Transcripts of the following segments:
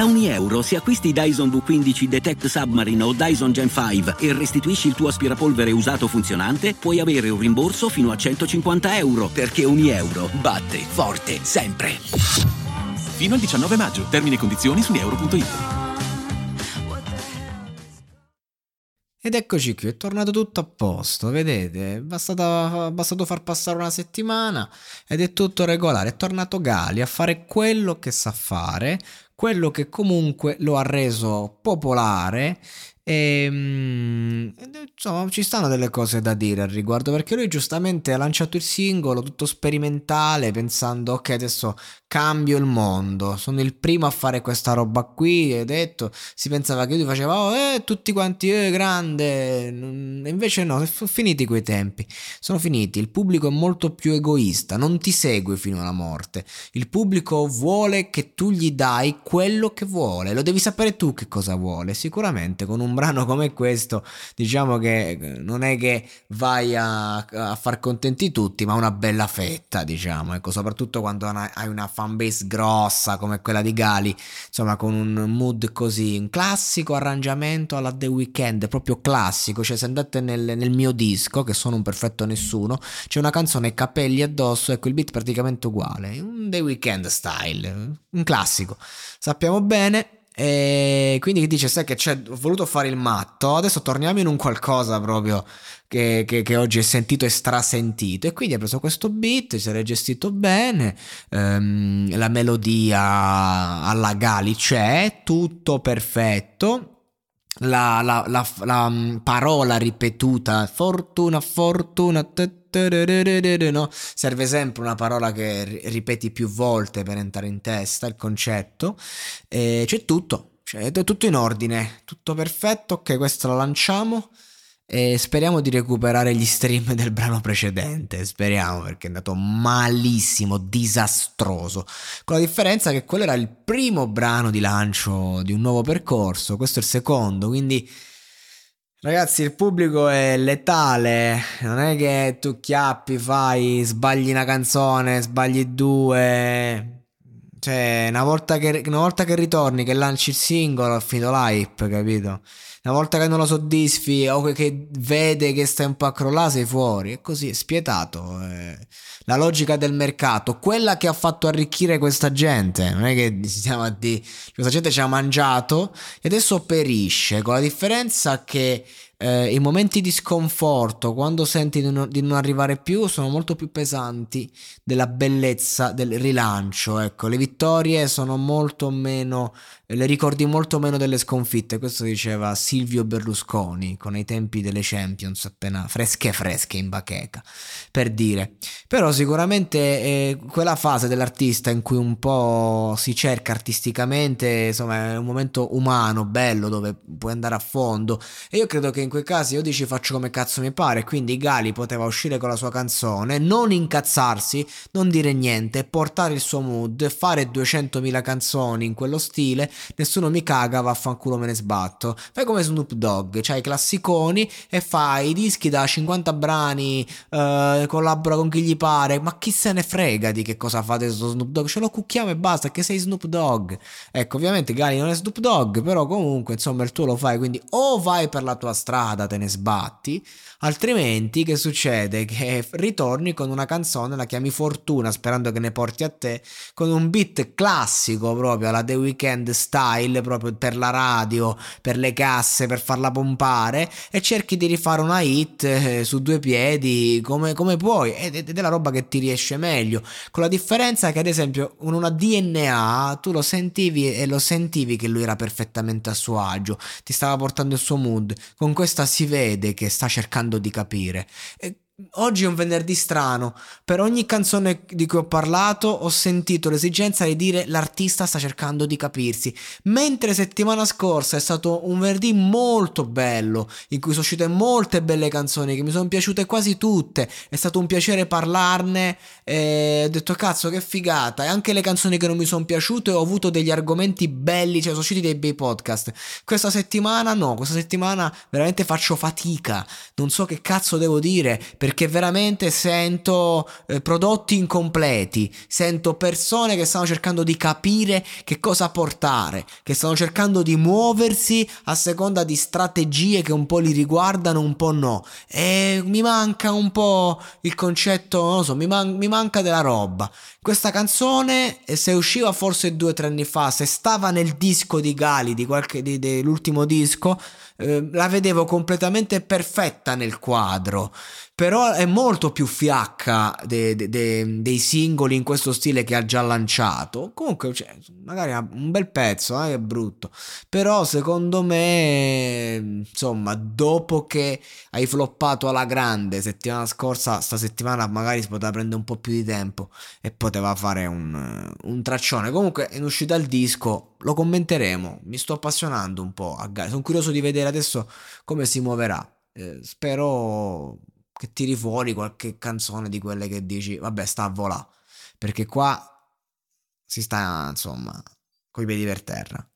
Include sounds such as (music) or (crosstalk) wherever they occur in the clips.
Da ogni euro, se acquisti Dyson V15 Detect Submarine o Dyson Gen 5 e restituisci il tuo aspirapolvere usato funzionante, puoi avere un rimborso fino a 150 euro, perché ogni euro batte forte sempre. Fino al 19 maggio. Termini e condizioni su euro.it. Ed eccoci qui, è tornato tutto a posto, vedete, è bastato, è bastato far passare una settimana ed è tutto regolare, è tornato Gali a fare quello che sa fare, quello che comunque lo ha reso popolare e mm, insomma ci stanno delle cose da dire al riguardo perché lui giustamente ha lanciato il singolo tutto sperimentale pensando ok adesso cambio il mondo sono il primo a fare questa roba qui e detto. Si pensava che lui faceva oh eh, tutti quanti eh, grande invece no sono finiti quei tempi. Sono finiti il pubblico è molto più egoista non ti segue fino alla morte. Il pubblico vuole che tu gli dai quello che vuole lo devi sapere tu che cosa vuole sicuramente con un brano come questo, diciamo che eh, non è che vai a, a far contenti tutti, ma una bella fetta, diciamo, ecco, soprattutto quando hai una fanbase grossa come quella di Gali, insomma, con un mood così, un classico arrangiamento alla The Weeknd, proprio classico, cioè se andate nel, nel mio disco, che sono un perfetto nessuno, c'è una canzone capelli addosso, ecco, il beat praticamente uguale, un The Weeknd style, un classico. Sappiamo bene e quindi dice: Sai che c'è, ho voluto fare il matto. Adesso torniamo in un qualcosa proprio che, che, che oggi è sentito e strasentito. E quindi ha preso questo beat, si è gestito bene. Ehm, la melodia alla Gali c'è, tutto perfetto. La, la, la, la mm, parola ripetuta, fortuna, fortuna. No? Serve sempre una parola che ripeti più volte per entrare in testa il concetto. E c'è tutto, cioè, è tutto in ordine, tutto perfetto. Ok, questo lo lanciamo. E speriamo di recuperare gli stream (laughs) del brano precedente. Speriamo perché è andato malissimo, disastroso. Con la differenza che quello era il primo brano di lancio di un nuovo percorso, questo è il secondo, quindi Ragazzi, il pubblico è letale, non è che tu chiappi, fai, sbagli una canzone, sbagli due. Cioè, una volta che, una volta che ritorni, che lanci il singolo, ha finito l'hype, capito? Una volta che non lo soddisfi o che vede che stai un po' a crollare, sei fuori. È così, è spietato. È la logica del mercato, quella che ha fatto arricchire questa gente. Non è che stiamo a dire, questa gente ci ha mangiato e adesso perisce, con la differenza che eh, i momenti di sconforto, quando senti di non, di non, arrivare più, sono molto più pesanti della bellezza del rilancio. Ecco, le vittorie sono molto meno, le ricordi molto meno delle sconfitte. Questo diceva Silvio Berlusconi con i tempi delle Champions appena fresche fresche in bacheca, per dire. Però sicuramente eh, quella fase dell'artista in cui un po' si cerca artisticamente, insomma, è un momento umano, bello, dove puoi andare a fondo. E io credo che in quei casi io dici faccio come cazzo mi pare, quindi Gali poteva uscire con la sua canzone, non incazzarsi, non dire niente, portare il suo mood, fare 200.000 canzoni in quello stile, nessuno mi caga, vaffanculo me ne sbatto. Fai come Snoop Dogg, c'hai i classiconi e fai i dischi da 50 brani, eh, collabora con chi gli pare, ma chi se ne frega di che cosa fate su Snoop Dogg, ce lo cucchiamo e basta, che sei Snoop Dogg. Ecco, ovviamente Gali non è Snoop Dogg, però comunque insomma il tuo lo fai, quindi o vai per la tua strada, strada te ne sbatti, altrimenti che succede? Che ritorni con una canzone, la chiami Fortuna sperando che ne porti a te, con un beat classico proprio alla The Weeknd style, proprio per la radio, per le casse, per farla pompare e cerchi di rifare una hit eh, su due piedi come, come puoi ed, ed è la roba che ti riesce meglio, con la differenza che ad esempio con una DNA tu lo sentivi e lo sentivi che lui era perfettamente a suo agio, ti stava portando il suo mood, con questa si vede che sta cercando di capire. E Oggi è un venerdì strano. Per ogni canzone di cui ho parlato ho sentito l'esigenza di dire l'artista sta cercando di capirsi. Mentre settimana scorsa è stato un venerdì molto bello, in cui sono uscite molte belle canzoni che mi sono piaciute quasi tutte. È stato un piacere parlarne ho detto cazzo che figata. E anche le canzoni che non mi sono piaciute ho avuto degli argomenti belli, cioè sono usciti dei bei podcast. Questa settimana no, questa settimana veramente faccio fatica. Non so che cazzo devo dire perché veramente sento eh, prodotti incompleti, sento persone che stanno cercando di capire che cosa portare, che stanno cercando di muoversi a seconda di strategie che un po' li riguardano, un po' no. E mi manca un po' il concetto, non lo so, mi, man- mi manca della roba. Questa canzone, eh, se usciva forse due o tre anni fa, se stava nel disco di Gali, di qualche, di, dell'ultimo disco, eh, la vedevo completamente perfetta nel quadro però è molto più fiacca de, de, de, dei singoli in questo stile che ha già lanciato. Comunque, cioè, magari un bel pezzo, eh, è brutto. Però secondo me, insomma, dopo che hai floppato alla grande settimana scorsa, sta settimana magari si poteva prendere un po' più di tempo e poteva fare un, un traccione. Comunque, in uscita il disco, lo commenteremo. Mi sto appassionando un po' a. Sono curioso di vedere adesso come si muoverà. Eh, spero che tiri fuori qualche canzone di quelle che dici, vabbè, sta a volà. Perché qua si sta, insomma, coi piedi per terra.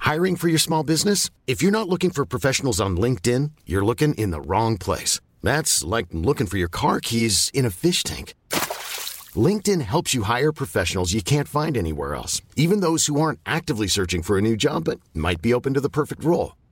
Hiring for your small business? If you're not looking for professionals on LinkedIn, you're looking in the wrong place. That's like looking for your car keys in a fish tank. LinkedIn helps you hire professionals you can't find anywhere else, even those who aren't actively searching for a new job but might be open to the perfect role.